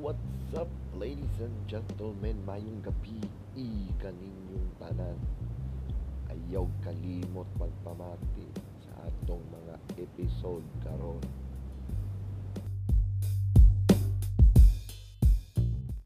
What's up, ladies and gentlemen? Mayong gabi, i kaninyong tanan. Ayaw kalimot magpamati sa atong mga episode karon.